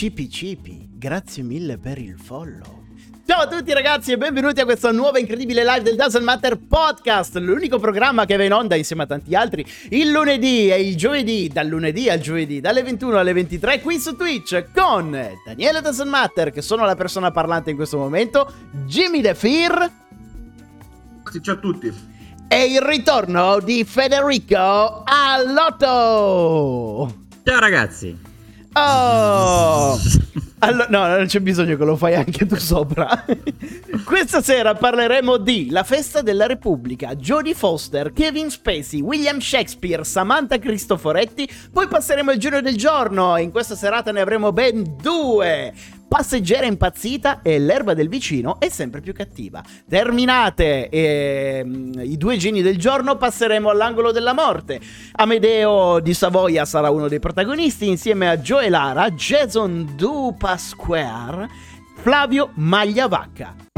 Cipi Cipi, grazie mille per il follow. Ciao a tutti ragazzi e benvenuti a questa nuova incredibile live del Doesn't Matter Podcast, l'unico programma che va in onda insieme a tanti altri il lunedì e il giovedì, dal lunedì al giovedì, dalle 21 alle 23 qui su Twitch con Daniele Doesn't Matter che sono la persona parlante in questo momento, Jimmy The Fear Sì, ciao a tutti. e il ritorno di Federico Allotto. Ciao ragazzi. Oh! Allora, no, non c'è bisogno che lo fai anche tu sopra. Questa sera parleremo di La festa della Repubblica, Jodie Foster, Kevin Spacey, William Shakespeare, Samantha Cristoforetti, poi passeremo il giro del giorno e in questa serata ne avremo ben due. Passeggera impazzita e l'erba del vicino è sempre più cattiva. Terminate ehm, i due geni del giorno, passeremo all'angolo della morte. Amedeo di Savoia sarà uno dei protagonisti insieme a Joe Lara, Jason Du Pasquare, Flavio Magliavacca.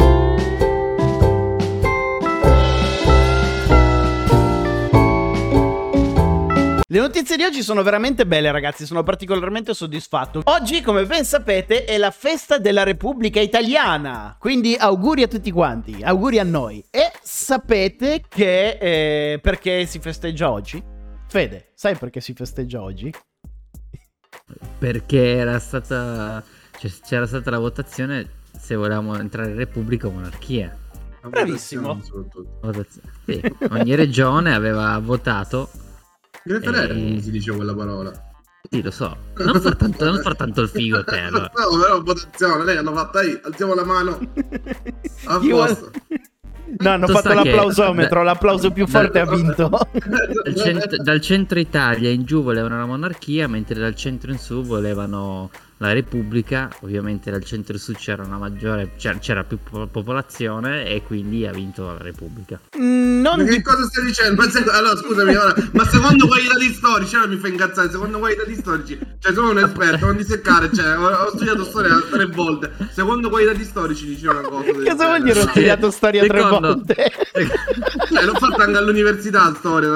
Le notizie di oggi sono veramente belle ragazzi, sono particolarmente soddisfatto. Oggi, come ben sapete, è la festa della Repubblica Italiana, quindi auguri a tutti quanti, auguri a noi. E sapete che eh, perché si festeggia oggi? Fede, sai perché si festeggia oggi? Perché era stata. cioè, c'era stata la votazione se volevamo entrare in Repubblica o monarchia. Bravissimo. Votazione. Sì, ogni regione aveva votato. Referendum Eh. si dice quella parola. Sì, lo so. Non far tanto, non far tanto il figo te. Allora. No, però votazione, lei hanno fatta io, alziamo la mano. A Io- posto. No, hanno Tu fatto l'applausometro, l'applauso più forte ha Dal- vinto. Dal, cent- dal centro Italia in giù volevano la monarchia, mentre dal centro in su volevano la Repubblica. Ovviamente dal centro in su c'era una maggiore. c'era, c'era più po- popolazione e quindi ha vinto la Repubblica. Mm, Non Ma di- che cosa stai dicendo? Ma se- allora scusami, ora, ma secondo quei dati storici, ora mi fai incazzare, secondo quei dati storici, cioè sono un esperto, non disseccare, cioè ho, studiato storia tre volte, secondo quei dati storici dice una cosa. Cosa vuol dire ho studiato storia tre Secondo- volte? Cioè, l'ho fatta anche all'università storia,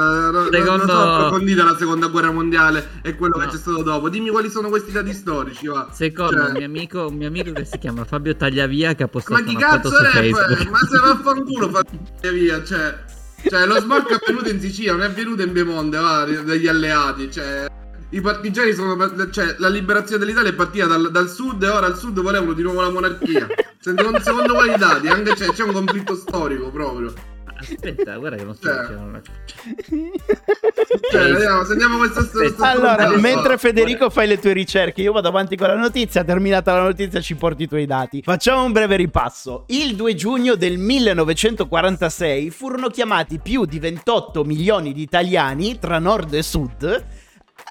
Secondo- non so approfondita la seconda guerra mondiale e quello No. che c'è stato dopo. Dimmi quali sono questi dati storici, va. Secondo Cioè, un, mio amico, un mio amico che si chiama Fabio Tagliavia che ha Ma postato chi una foto su è? Facebook. Ma se vaffanculo fa via, cioè. Cioè, lo sbarco è avvenuto in Sicilia, non è avvenuto in Piemonte, va, degli alleati, cioè. I partigiani sono. Cioè, la liberazione dell'Italia è partita dal, dal sud e ora al sud volevano di nuovo la monarchia. Secondo, secondo quali dati? Anche c'è, c'è un conflitto storico proprio. Aspetta, guarda che non sto Cioè. dicendo una- Cioè, vediamo, sentiamo questa storia. Allora, mentre Federico fai le tue ricerche, io vado avanti con la notizia. Terminata la notizia, ci porti i tuoi dati. Facciamo un breve ripasso. Il 2 giugno del 1946 furono chiamati più di 28 milioni di italiani tra nord e sud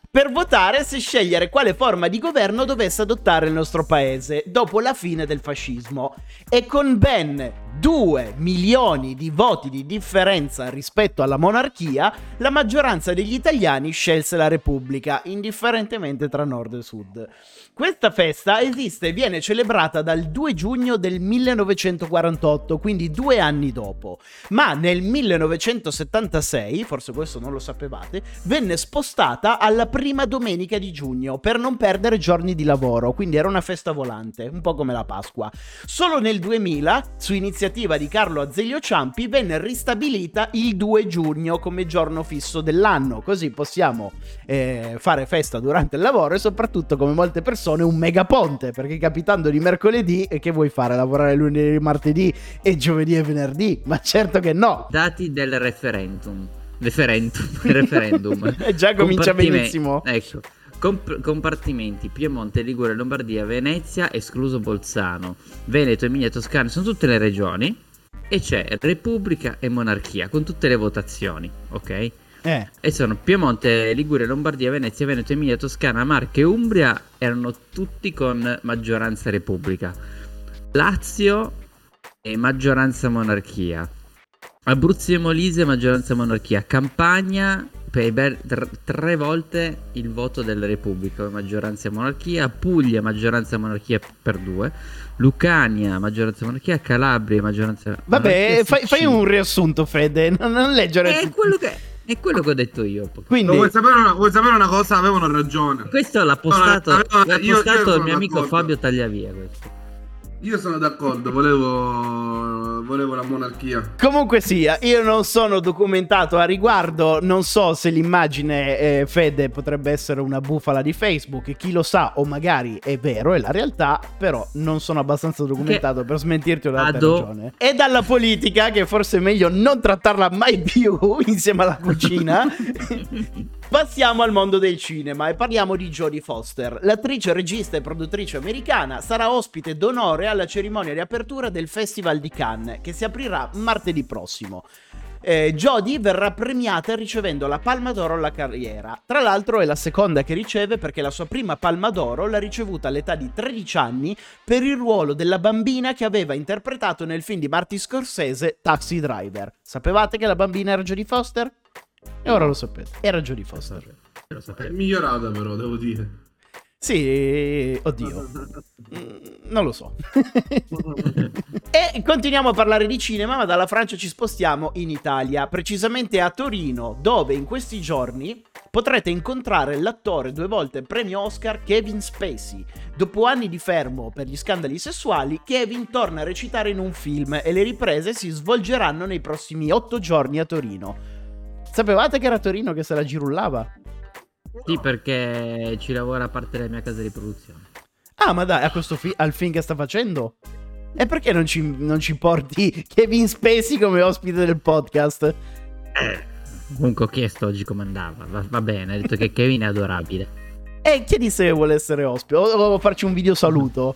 per votare se scegliere quale forma di governo dovesse adottare il nostro paese dopo la fine del fascismo. E con ben 2 milioni di voti di differenza rispetto alla monarchia, la maggioranza degli italiani scelse la Repubblica, indifferentemente tra nord e sud. Questa festa esiste e viene celebrata dal 2 giugno del 1948, quindi due anni dopo. Ma nel 1976, forse questo non lo sapevate, venne spostata alla prima domenica di giugno per non perdere giorni di lavoro, quindi era una festa volante, un po' come la Pasqua. Solo nel 2000, su iniziativa di Carlo Azeglio Ciampi, venne ristabilita il 2 giugno come giorno fisso dell'anno, così possiamo eh, fare festa durante il lavoro e soprattutto come molte persone un megaponte, perché capitando di mercoledì e che vuoi fare? Lavorare lunedì, martedì e giovedì e venerdì? Ma certo che no! Dati del referendum. Referendum. referendum. E già comincia benissimo. Ecco. Comp- compartimenti Piemonte, Ligure, Lombardia, Venezia, escluso Bolzano, Veneto, Emilia, Toscana, sono tutte le regioni e c'è Repubblica e Monarchia con tutte le votazioni, ok? Eh. E sono Piemonte, Liguria, Lombardia, Venezia, Veneto, Emilia, Toscana, Marche e Umbria erano tutti con maggioranza repubblica. Lazio e maggioranza monarchia. Abruzzo e Molise maggioranza monarchia. Campania per ber- tr- tre volte il voto della Repubblica, maggioranza monarchia. Puglia maggioranza monarchia per due. Lucania maggioranza monarchia. Calabria maggioranza Vabbè, monarchia. fai, fai Sicilia. un riassunto, Fede. Non, non leggere. È quello che, è quello che ho detto io. Quindi, vuoi, sapere una, vuoi sapere una cosa? Avevano ragione. Questo l'ha postato, No, l'ha io- io postato sono il mio amico d'accordo. Fabio Tagliavia. Questo. Io sono d'accordo, volevo, volevo la monarchia. Comunque sia, io non sono documentato a riguardo, non so se l'immagine eh, Fede potrebbe essere una bufala di Facebook, chi lo sa o magari è vero, è la realtà, però non sono abbastanza documentato per smentirti o Ado- ragione. E dalla politica, che forse è meglio non trattarla mai più insieme alla cucina, passiamo al mondo del cinema e parliamo di Jodie Foster. L'attrice, regista e produttrice americana sarà ospite d'onore alla cerimonia di apertura del Festival di Cannes, che si aprirà martedì prossimo. Eh, Jodie verrà premiata ricevendo la Palma d'Oro alla carriera. Tra l'altro è la seconda che riceve perché la sua prima Palma d'Oro l'ha ricevuta all'età di 13 anni per il ruolo della bambina che aveva interpretato nel film di Marty Scorsese Taxi Driver. Sapevate che la bambina era Jodie Foster? E ora lo sapete. Era Jodie Foster. Lo È migliorata però, devo dire. Sì, oddio. Mm, Non lo so. e continuiamo a parlare di cinema, ma dalla Francia ci spostiamo in Italia, precisamente a Torino, dove in questi giorni potrete incontrare l'attore due volte premio Oscar Kevin Spacey. Dopo anni di fermo per gli scandali sessuali, Kevin torna a recitare in un film e le riprese si svolgeranno nei prossimi otto giorni a Torino. Sapevate che era a Torino che se la girullava? Sì, perché ci lavora parte della mia casa di produzione. Ah, ma dai, a questo fi- al film che sta facendo? E perché non ci, non ci porti Kevin Spacey come ospite del podcast? Eh, Comunque ho chiesto oggi come andava. Va, va bene, ha detto che Kevin è adorabile. E chiedi se vuole essere ospite. O, o farci un video saluto.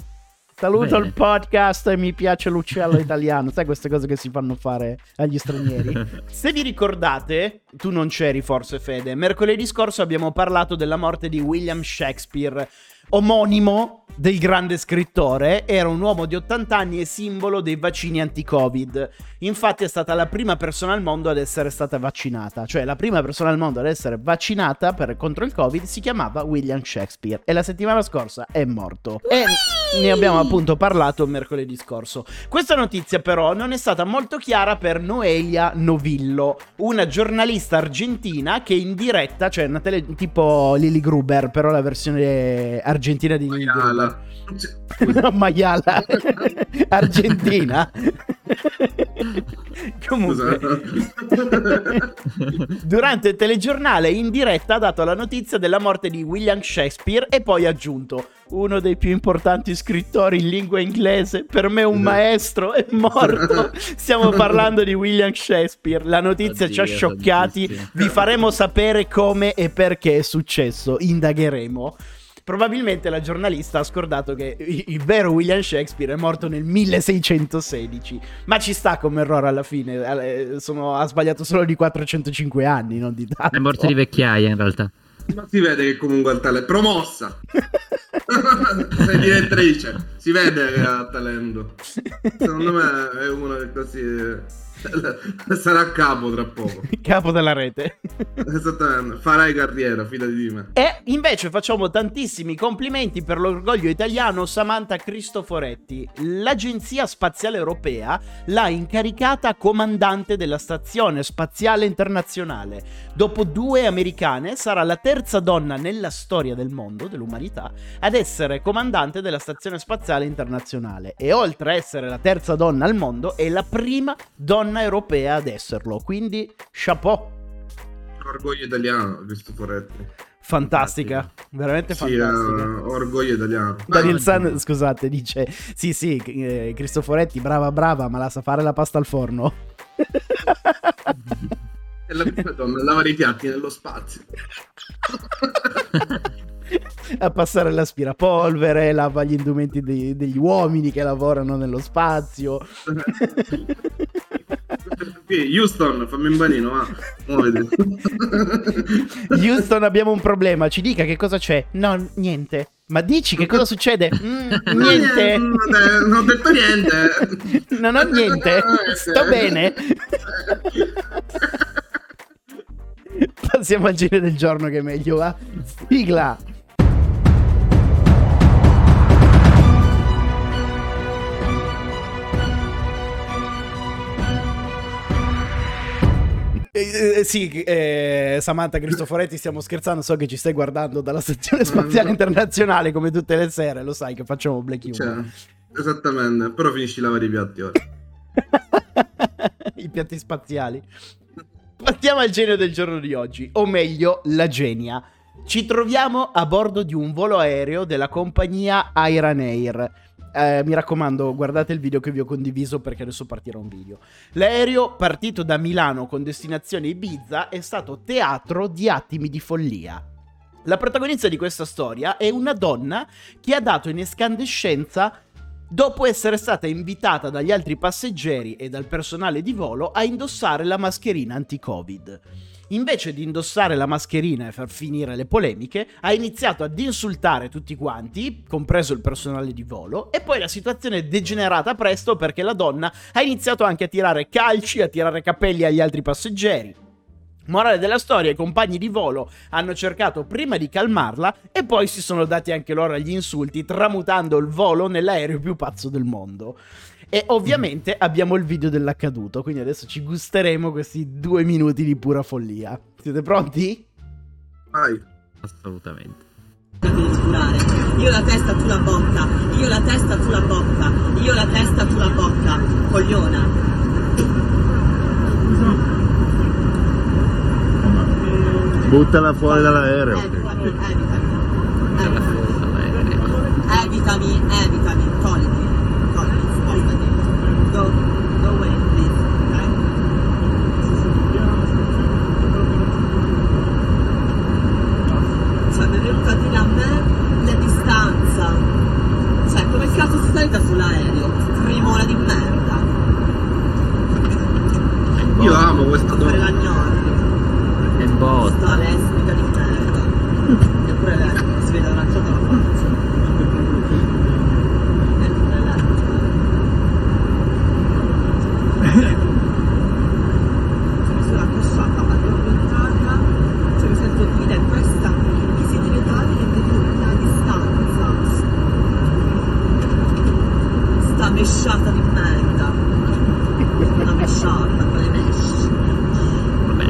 Saluto Bene. il podcast e mi piace l'uccello italiano. Sai queste cose che si fanno fare agli stranieri? Se vi ricordate, tu non c'eri forse Fede, mercoledì scorso abbiamo parlato della morte di William Shakespeare, omonimo del grande scrittore, era un uomo di 80 anni e simbolo dei vaccini anti-Covid. Infatti è stata la prima persona al mondo ad essere stata vaccinata, cioè la prima persona al mondo ad essere vaccinata per- contro il Covid si chiamava William Shakespeare e la settimana scorsa è morto. E ne abbiamo appunto parlato mercoledì scorso. Questa notizia però non è stata molto chiara per Noelia Novillo, una giornalista argentina che in diretta, cioè una tele tipo Lily Gruber, però la versione argentina di Lily Gruber. Maiala. No, Maiala Argentina? Comunque. Durante il telegiornale in diretta ha dato la notizia della morte di William Shakespeare e poi ha aggiunto uno dei più importanti scrittori in lingua inglese. Per me un maestro è morto. Stiamo parlando di William Shakespeare. La notizia ci ha Oddio, scioccati. Vi faremo sapere come e perché è successo. Indagheremo Probabilmente la giornalista ha scordato che il vero William Shakespeare è morto nel 1616, ma ci sta come errore alla fine, eh, sono- ha sbagliato solo di 405 anni, non di tanto. È morto di vecchiaia in realtà. Ma si vede che comunque ha il talento. Promossa! Sei direttrice. Si vede che ha talento. Secondo me è uno che così... Sarà capo tra poco. Capo della rete. Esattamente. Farai carriera, fidati di me. E invece facciamo tantissimi complimenti per l'orgoglio italiano Samantha Cristoforetti. L'Agenzia Spaziale Europea l'ha incaricata comandante della Stazione Spaziale Internazionale. Dopo due americane sarà la terza donna nella storia del mondo, dell'umanità, ad essere comandante della Stazione Spaziale Internazionale. E oltre a essere la terza donna al mondo, è la prima donna europea ad esserlo. Quindi, chapeau. Orgoglio italiano, Cristoforetti. Fantastica, veramente Sì, fantastica. eh, orgoglio italiano. Daniel San, scusate, dice: Sì, sì, eh, Cristoforetti, brava, brava, ma la sa fare la pasta al forno. È la prima donna lavare i piatti nello spazio. a passare l'aspirapolvere, lava gli indumenti dei- degli uomini che lavorano nello spazio. Houston, fammi un banino, va. Muoviti. Houston abbiamo un problema, ci dica che cosa c'è? No, niente. Ma dici che cosa succede? Mm, niente. Non ho- non ho detto niente. Non ho niente. Sto bene. Passiamo al genere del giorno che è meglio, va? Sigla. Eh, sì, eh, Samantha Cristoforetti, stiamo scherzando. So che ci stai guardando dalla stazione spaziale internazionale come tutte le sere. Lo sai che facciamo Black Humor. Cioè, esattamente, però finisci di lavare i piatti ora. I piatti spaziali. Partiamo al genio del giorno di oggi, o meglio, la genia. Ci troviamo a bordo di un volo aereo della compagnia Iran Air. Eh, mi raccomando, guardate il video che vi ho condiviso perché adesso partirà un video. L'aereo, partito da Milano con destinazione Ibiza, è stato teatro di attimi di follia. La protagonista di questa storia è una donna che ha dato in escandescenza dopo essere stata invitata dagli altri passeggeri e dal personale di volo a indossare la mascherina anti-Covid. Invece di indossare la mascherina e far finire le polemiche, ha iniziato ad insultare tutti quanti, compreso il personale di volo, e poi la situazione è degenerata presto perché la donna ha iniziato anche a tirare calci, a tirare capelli agli altri passeggeri. Morale della storia, i compagni di volo hanno cercato prima di calmarla e poi si sono dati anche loro agli insulti, tramutando il volo nell'aereo più pazzo del mondo. E ovviamente abbiamo il video dell'accaduto, quindi adesso ci gusteremo questi due minuti di pura follia. Siete pronti? Vai. Assolutamente. Io la testa, tu la bocca. Io la testa, tu la bocca. Io la testa, tu la bocca. Cogliona. Buttala fuori dall'aereo. Evitami, evitami. Evitami, evitami, evitami. Togliti. Togliti, spostati. Go, go away, please. Okay? Cioè, mi è venuta a dire a me la distanza. Cioè, come cazzo si salita sull'aereo? Primona di merda. Io amo questa Fare la donna. gnocchi. E botta. Sta lesbica di merda. Eppure lesbica, si vede aranciata la faccia. Eppure lesbica. Mi sono accosciata addormentata, cioè mi sento dire questa che si deve dare la distanza. Mesciata di merda. Una mesciata, quelle mesh. Vabbè.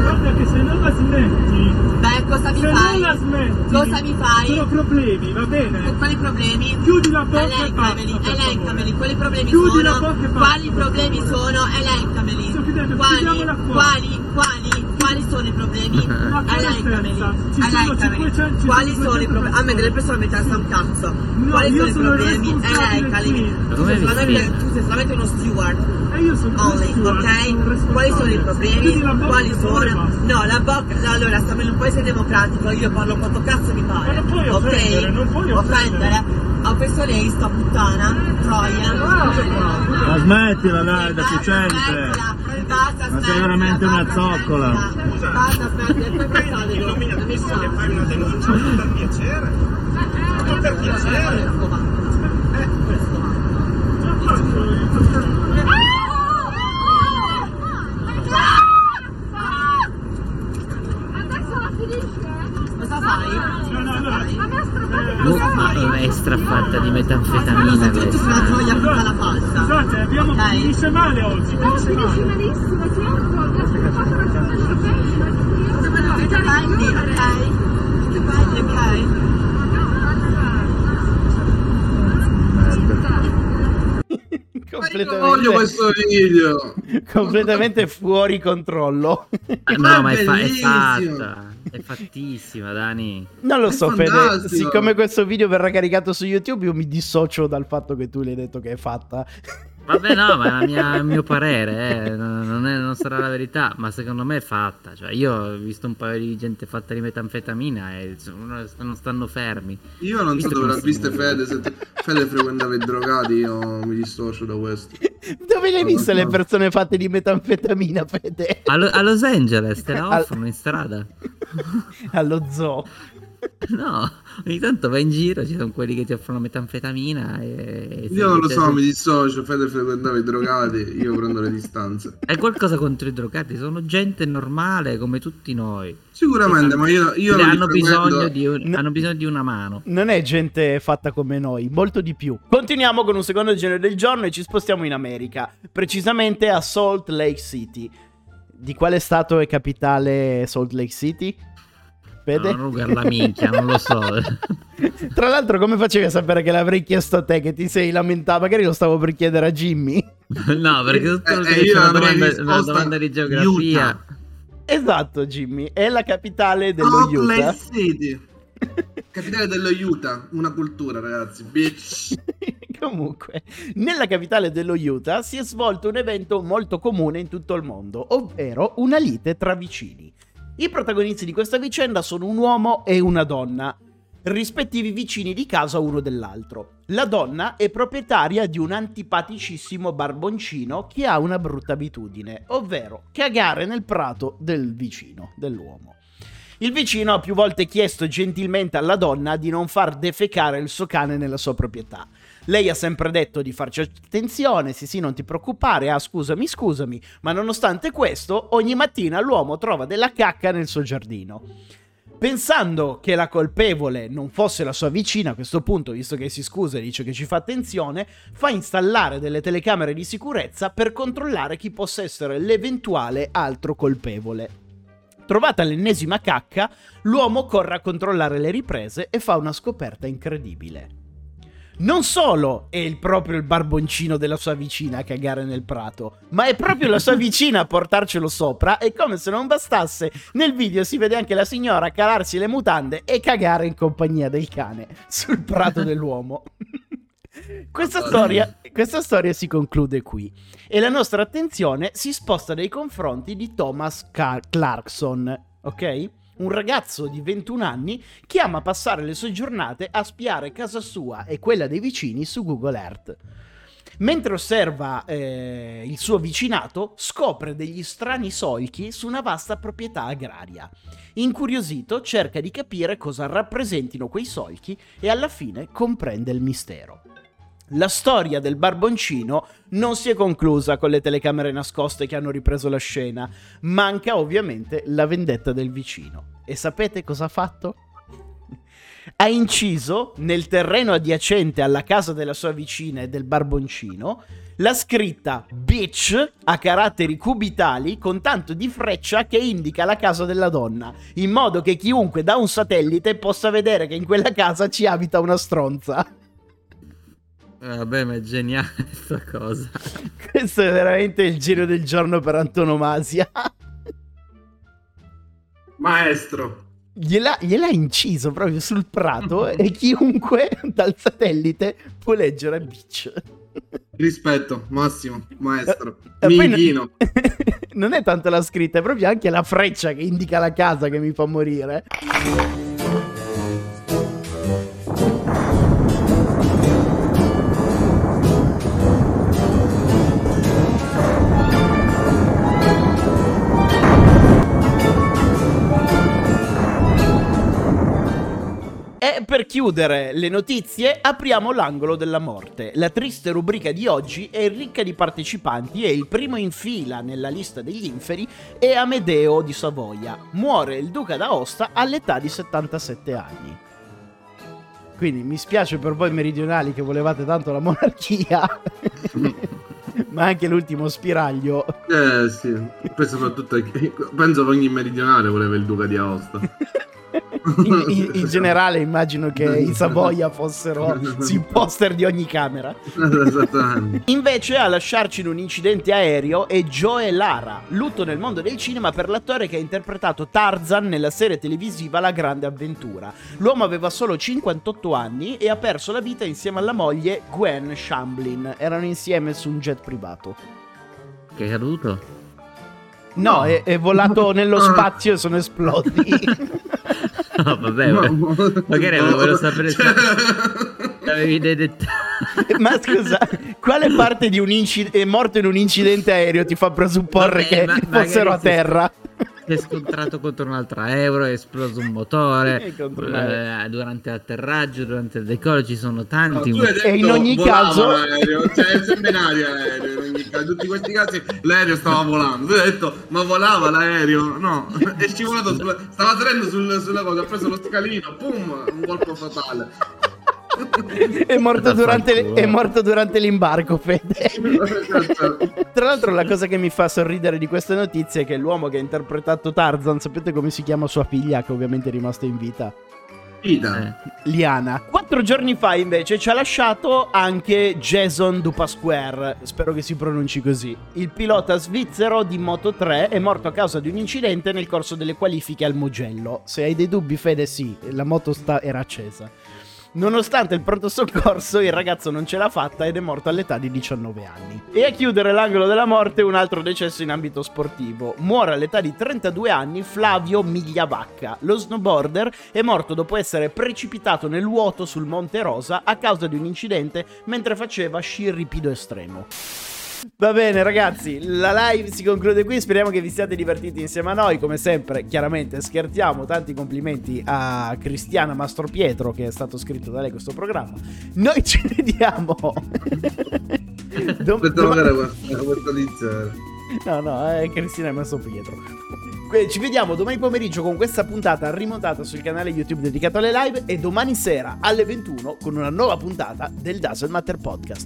Guarda che se non la smetti, Beh, cosa mi se fai? non la smetti, Cosa mi fai? sono problemi, va bene? Con quali problemi? Chiudi la bocca e Elencameli, basta, per elencameli, quali problemi Chiudi la sono? bocca e basta, Quali problemi sono? Elencameli. Sto chiedendo, Quali, chiudiamola qua. quali, quali, quali sono i problemi? Ci elencameli. 500, ci Quali sono i 500 problemi? A me delle persone mi interessa un cazzo. Quali sono i problemi? responsabile Elencali. qui. Tu sei solamente- tu sei solamente uno steward. E io sono Only, Stewart, sono ok? Quali sono i problemi? Quali sono? No, la bocca. Allora, stiamo in un paese democratico, io parlo quanto cazzo mi pare. Ma non puoi ok? offendere, non puoi offendere. Ho preso lei, sta puttana, troia. Ma smettila dai, deficiente. Basta, Ma sei veramente una zoccola. Basta, smettila, e poi. Mi che fai una denuncia per piacere? Per piacere fai? No, no, allora, Uh, è strafatta di metanfetamina questa. sulla troia tutta la falsa. Scusate, abbiamo Ok. finisce male oggi, finisce male. Capelli, ok? Ok? Ma io non voglio completamente, questo video. completamente fuori controllo. Ah, no, ma è, fa- è fatta. È fattissima, Dani. Non lo È so, Fede. Siccome questo video verrà caricato su YouTube, io mi dissocio dal fatto che tu le hai detto che è fatta. Vabbè, no, ma è la mia- il mio parere, eh. non, è- non sarà la verità, ma secondo me è fatta. Cioè, io ho visto un paio di gente fatta di metanfetamina e non stanno fermi. Io non so Visto dove l'ha muove. Fede, se te- Fede frequentava i drogati, io mi dissocio da questo. Dove le hai viste le so. persone fatte di metanfetamina, Fede? A, Lo- a Los Angeles te la Al- offrono in strada. Allo zoo. No, ogni tanto vai in giro, ci sono quelli che ti offrono metanfetamina e... Io non lo se- so, se- mi dissocio, Fede frequentava i drogati, io prendo le distanze. È qualcosa contro i drogati, sono gente normale come tutti noi. Sicuramente, ma io, io hanno, bisogno di un- No. hanno bisogno di una mano. Non è gente fatta come noi, molto di più. Continuiamo con un secondo genere del giorno e ci spostiamo in America, precisamente a Salt Lake City. Di quale stato è capitale Salt Lake City? Fede? No, non rugare la minchia, non lo so. Tra l'altro, come facevi a sapere che l'avrei chiesto a te che ti sei lamentato? Magari lo stavo per chiedere a Jimmy. no, perché tutto Eh, il eh, una domanda, una domanda di geografia. Utah. Esatto, Jimmy, è la capitale dello Salt Utah. Lake City. Capitale dello Utah, una cultura, ragazzi. Bitch. Comunque, nella capitale dello Utah si è svolto un evento molto comune in tutto il mondo, ovvero una lite tra vicini. I protagonisti di questa vicenda sono un uomo e una donna, rispettivi vicini di casa uno dell'altro. La donna è proprietaria di un antipaticissimo barboncino che ha una brutta abitudine, ovvero cagare nel prato del vicino, dell'uomo. Il vicino ha più volte chiesto gentilmente alla donna di non far defecare il suo cane nella sua proprietà. Lei ha sempre detto di farci attenzione, sì sì non ti preoccupare, ah scusami scusami, ma nonostante questo ogni mattina l'uomo trova della cacca nel suo giardino. Pensando che la colpevole non fosse la sua vicina, a questo punto, visto che si scusa e dice che ci fa attenzione, fa installare delle telecamere di sicurezza per controllare chi possa essere l'eventuale altro colpevole. Trovata l'ennesima cacca, l'uomo corre a controllare le riprese e fa una scoperta incredibile. Non solo è il proprio il barboncino della sua vicina a cagare nel prato, ma è proprio la sua vicina a portarcelo sopra e come se non bastasse, nel video si vede anche la signora calarsi le mutande e cagare in compagnia del cane sul prato dell'uomo. Questa storia, questa storia si conclude qui e la nostra attenzione si sposta nei confronti di Thomas Car- Clarkson, ok? Un ragazzo di 21 anni che ama passare le sue giornate a spiare casa sua e quella dei vicini su Google Earth. Mentre osserva eh, il suo vicinato, scopre degli strani solchi su una vasta proprietà agraria. Incuriosito, cerca di capire cosa rappresentino quei solchi e alla fine comprende il mistero. La storia del barboncino non si è conclusa con le telecamere nascoste che hanno ripreso la scena, manca ovviamente la vendetta del vicino. E sapete cosa ha fatto? Ha inciso nel terreno adiacente alla casa della sua vicina e del barboncino la scritta bitch a caratteri cubitali con tanto di freccia che indica la casa della donna, in modo che chiunque da un satellite possa vedere che in quella casa ci abita una stronza. Eh, Vabbè, ma è geniale questa cosa. Questo è veramente il giro del giorno per antonomasia. Maestro. Gliel'ha, gliel'ha inciso proprio sul prato e chiunque dal satellite può leggere bitch. Rispetto, Massimo, maestro. E poi Minchino. non- non è tanto la scritta, è proprio anche la freccia che indica la casa che mi fa morire. Chiudere le notizie, apriamo l'angolo della morte. La triste rubrica di oggi è ricca di partecipanti e il primo in fila nella lista degli inferi è Amedeo di Savoia. Muore il duca d'Aosta all'età di 77 anni. Quindi mi spiace per voi meridionali che volevate tanto la monarchia, ma anche l'ultimo spiraglio. Eh sì, poi soprattutto penso che ogni meridionale voleva il duca di Aosta. In, in- in generale immagino che i Savoia fossero sui poster di ogni camera. Invece a lasciarci in un incidente aereo è Joe Lara, lutto nel mondo del cinema per l'attore che ha interpretato Tarzan nella serie televisiva La Grande Avventura. L'uomo aveva solo 58 anni e ha perso la vita insieme alla moglie Gwen Shamblin. Erano insieme su un jet privato. Che è caduto? No, è, è volato nello spazio e sono esplodi. No, vabbè, ma- magari volevo sapere se Cioè... avevi dei dettagli. Ma scusa, quale parte di un incidente è morto in un incidente aereo ti fa presupporre Vabbè, che ma- fossero a terra? Si è scontrato contro un altro aereo, è esploso un motore. Eh, eh, durante l'atterraggio, durante il decollo ci sono No, tanti. hai detto E in ogni caso- l'aereo, cioè è sempre in aria l'aereo in. In tutti questi casi l'aereo stava volando. Tu hai detto ma volava l'aereo? No, è scivolato sulla... stava salendo sul, sulla cosa, ha preso lo scalino, pum, un colpo fatale. È morto, durante, è morto durante l'imbarco, Fede. Cioè, Tra l'altro la cosa che mi fa sorridere di queste notizie è che l'uomo che ha interpretato Tarzan, sapete come si chiama sua figlia, che ovviamente è rimasta in vita? Vita. Eh, Liana. Quattro giorni fa invece ci ha lasciato anche Jason Dupasquer, spero che si pronunci così. Il pilota svizzero di Moto 3 è morto a causa di un incidente nel corso delle qualifiche al Mugello. Se hai dei dubbi, Fede, sì, la moto sta- era accesa. Nonostante il pronto soccorso, il ragazzo non ce l'ha fatta ed è morto all'età di 19 anni. E a chiudere l'angolo della morte un altro decesso in ambito sportivo. Muore all'età di 32 anni Flavio Migliavacca. Lo snowboarder è morto dopo essere precipitato nel vuoto sul Monte Rosa a causa di un incidente mentre faceva sci ripido estremo. Va bene ragazzi, la live si conclude qui, speriamo che vi siate divertiti insieme a noi, come sempre chiaramente scherziamo, tanti complimenti a Cristiana Mastro Pietro che è stato scritto da lei questo programma. Noi ci vediamo. Dom- Aspetta. No, no, è Cristina Mastro Pietro. Que- Ci vediamo domani pomeriggio con questa puntata rimontata sul canale YouTube dedicato alle live e domani sera alle 21 con una nuova puntata del Dazzle Matter Podcast.